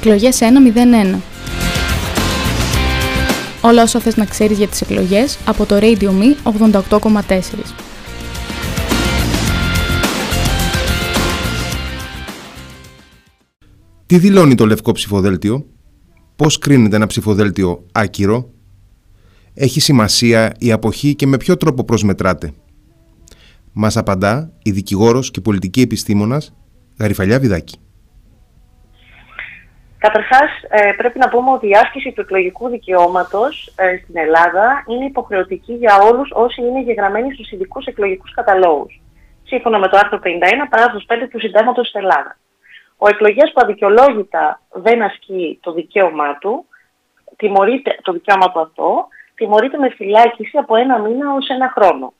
Εκλογές 101. Όλα όσα θες να ξέρεις για τις εκλογές από το Radio Me 88,4. Τι δηλώνει το λευκό ψηφοδέλτιο, πώς κρίνεται ένα ψηφοδέλτιο άκυρο, έχει σημασία η αποχή και με ποιο τρόπο προσμετράται; Μας απαντά η δικηγόρος και πολιτική επιστήμονας Γαριφαλιά Βιδάκη. Καταρχάς, ε, πρέπει να πούμε ότι η άσκηση του εκλογικού δικαιώματος ε, στην Ελλάδα είναι υποχρεωτική για όλους όσοι είναι γεγραμμένοι στους ειδικούς εκλογικούς καταλόγους. Σύμφωνα με το άρθρο 51, παράγραφος 5 του Συντάγματος της Ελλάδας. Ο εκλογέας που αδικαιολόγητα δεν ασκεί το δικαίωμά του, τιμωρείται, το δικαίωμα του αυτό, τιμωρείται με φυλάκιση από ένα μήνα ως ένα χρόνο.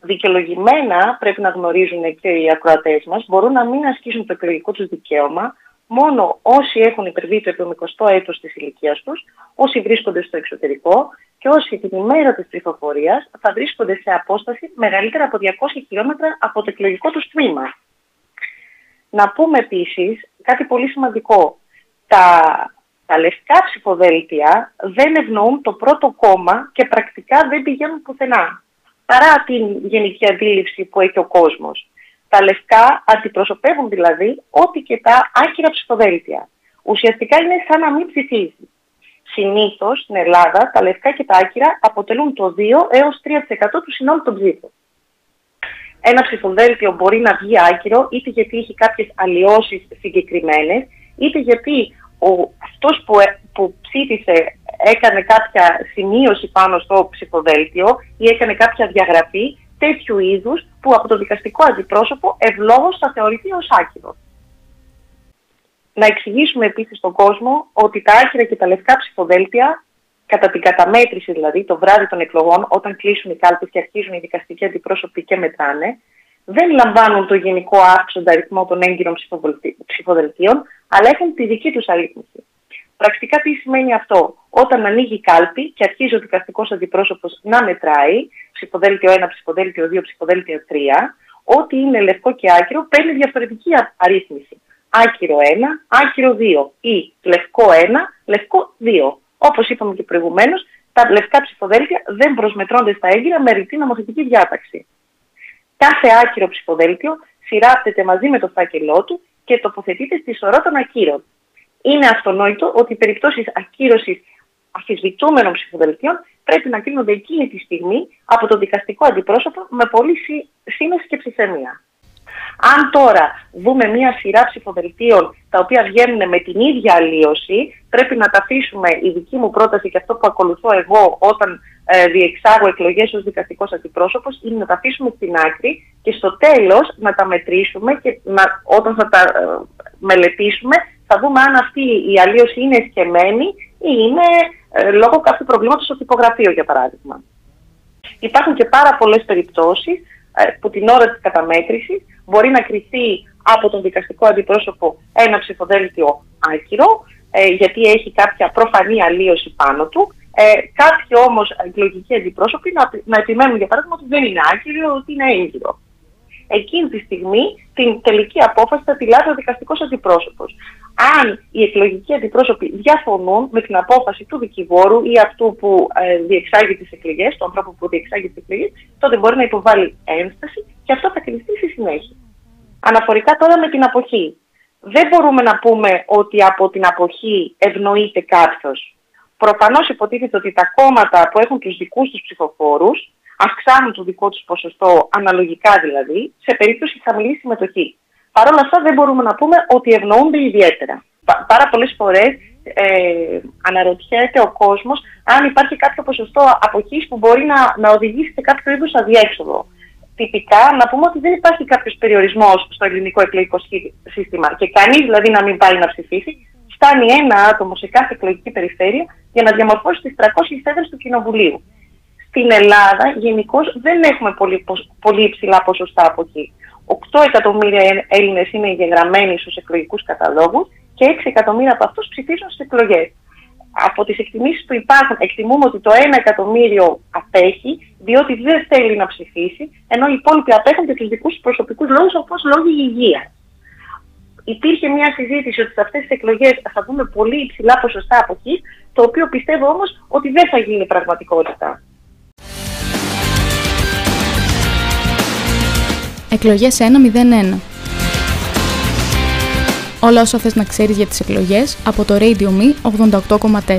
Δικαιολογημένα, πρέπει να γνωρίζουν και οι ακροατές μας, μπορούν να μην ασκήσουν το εκλογικό τους δικαίωμα μόνο όσοι έχουν υπερβεί το 70ο έτος της ηλικίας τους, όσοι βρίσκονται στο εξωτερικό και όσοι την ημέρα της ψηφοφορίας θα βρίσκονται σε απόσταση μεγαλύτερα από 200 χιλιόμετρα από το εκλογικό τους τμήμα. Να πούμε επίσης κάτι πολύ σημαντικό. Τα, τα λευκά ψηφοδέλτια δεν ευνοούν το πρώτο κόμμα και πρακτικά δεν πηγαίνουν πουθενά. Παρά την γενική αντίληψη που έχει ο κόσμος. Τα λευκά αντιπροσωπεύουν δηλαδή ό,τι και τα άκυρα ψηφοδέλτια. Ουσιαστικά είναι σαν να μην ψηφίζει. Συνήθως στην Ελλάδα τα λευκά και τα άκυρα αποτελούν το 2 έως 3% του συνόλου των ψήφων. Ένα ψηφοδέλτιο μπορεί να βγει άκυρο είτε γιατί έχει κάποιες αλλοιώσεις συγκεκριμένες, είτε γιατί ο, αυτός που, ε, που ψήφισε έκανε κάποια σημείωση πάνω στο ψηφοδέλτιο ή έκανε κάποια διαγραφή τέτοιου είδους που από το δικαστικό αντιπρόσωπο ευλόγως θα θεωρηθεί ως άκυρο. Να εξηγήσουμε επίσης στον κόσμο ότι τα άκυρα και τα λευκά ψηφοδέλτια, κατά την καταμέτρηση δηλαδή, το βράδυ των εκλογών, όταν κλείσουν οι κάλπες και αρχίζουν οι δικαστικοί αντιπρόσωποι και μετράνε, δεν λαμβάνουν το γενικό αύξοντα αριθμό των έγκυρων ψηφοδελτίων, αλλά έχουν τη δική τους αρρύθμιση. Πρακτικά τι σημαίνει αυτό; Όταν ανοίγει η κάλπη και αρχίζει ο δικαστικός αντιπρόσωπος να μετράει, ψηφοδέλτιο 1, ψηφοδέλτιο 2, ψηφοδέλτιο 3, ό,τι είναι λευκό και άκυρο παίρνει διαφορετική αρρύθμιση. Άκυρο 1, άκυρο 2 ή λευκό 1, λευκό 2. Όπως είπαμε και προηγουμένως, τα λευκά ψηφοδέλτια δεν προσμετρώνται στα έγκυρα με ρητή νομοθετική διάταξη. Κάθε άκυρο ψηφοδέλτιο σειράπτεται μαζί με το φάκελό του και τοποθετείται στη σωρό των ακύρων είναι αυτονόητο ότι οι περιπτώσεις ακύρωσης αφισβητούμενων ψηφοδελτίων πρέπει να κρίνονται εκείνη τη στιγμή από το δικαστικό αντιπρόσωπο με πολύ σύνεση και ψυχραιμία. Αν τώρα δούμε μία σειρά ψηφοδελτίων τα οποία βγαίνουν με την ίδια αλλίωση, πρέπει να τα αφήσουμε η δική μου πρόταση και αυτό που ακολουθώ εγώ όταν ε, διεξάγω εκλογές ως δικαστικός αντιπρόσωπος είναι να τα αφήσουμε στην άκρη και στο τέλος να τα μετρήσουμε και να, όταν θα τα ε, μελετήσουμε θα δούμε αν αυτή η αλλίωση είναι εσκεμμένη ή είναι ε, λόγω κάποιου προβλήματος στο τυπογραφείο, για παράδειγμα. Υπάρχουν και πάρα πολλές περιπτώσεις ε, που την ώρα της καταμέτρησης μπορεί να κριθεί από τον δικαστικό αντιπρόσωπο ένα ψηφοδέλτιο άκυρο, ε, γιατί έχει κάποια προφανή αλλίωση πάνω του. Ε, κάποιοι όμως εκλογικοί αντιπρόσωποι να, να επιμένουν, για παράδειγμα, ότι δεν είναι άκυρο, ότι είναι έγκυρο εκείνη τη στιγμή την τελική απόφαση θα τη λάβει ο δικαστικός αντιπρόσωπος. Αν οι εκλογικοί αντιπρόσωποι διαφωνούν με την απόφαση του δικηγόρου ή αυτού που ε, διεξάγει τις εκλογές, του ανθρώπου που διεξάγει τις εκλογές, τότε μπορεί να υποβάλει ένσταση και αυτό θα κλειστεί στη συνέχεια. Αναφορικά τώρα με την αποχή. Δεν μπορούμε να πούμε ότι από την αποχή ευνοείται κάποιος. Προφανώς υποτίθεται ότι τα κόμματα που έχουν τους δικούς τους ψηφοφόρους αυξάνουν το δικό τους ποσοστό, αναλογικά δηλαδή, σε περίπτωση χαμηλής συμμετοχής. Παρ' όλα αυτά δεν μπορούμε να πούμε ότι ευνοούνται ιδιαίτερα. Πάρα πολλές φορές ε, αναρωτιέται ο κόσμος αν υπάρχει κάποιο ποσοστό αποχής που μπορεί να, να οδηγήσει σε κάποιο είδους αδιέξοδο. Τυπικά να πούμε ότι δεν υπάρχει κάποιος περιορισμός στο ελληνικό εκλογικό σύστημα και κανείς δηλαδή να μην πάει να ψηφίσει. Φτάνει ένα άτομο σε κάθε εκλογική περιφέρεια για να διαμορφώσει τις 300 έδρες του Κοινοβουλίου στην Ελλάδα γενικώς δεν έχουμε πολύ, πολύ υψηλά ποσοστά από εκεί. 8 εκατομμύρια Έλληνες είναι εγγεγραμμένοι στους εκλογικούς καταλόγους και 6 εκατομμύρια από αυτούς ψηφίζουν στις εκλογές. Από τις εκτιμήσεις που υπάρχουν, εκτιμούμε ότι το 1 εκατομμύριο απέχει, διότι δεν θέλει να ψηφίσει, ενώ οι υπόλοιποι απέχουν και τους δικούς τους προσωπικούς λόγους, όπως λόγοι υγείας. υπήρχε μια συζήτηση ότι σε αυτές τις εκλογές θα δούμε πολύ υψηλά ποσοστά αποχής, το οποίο πιστεύω όμως ότι δεν θα γίνει πραγματικότητα. Εκλογές 1-0-1 Όλα όσα θες να ξέρεις για τις εκλογές από το Radio Me 88,4.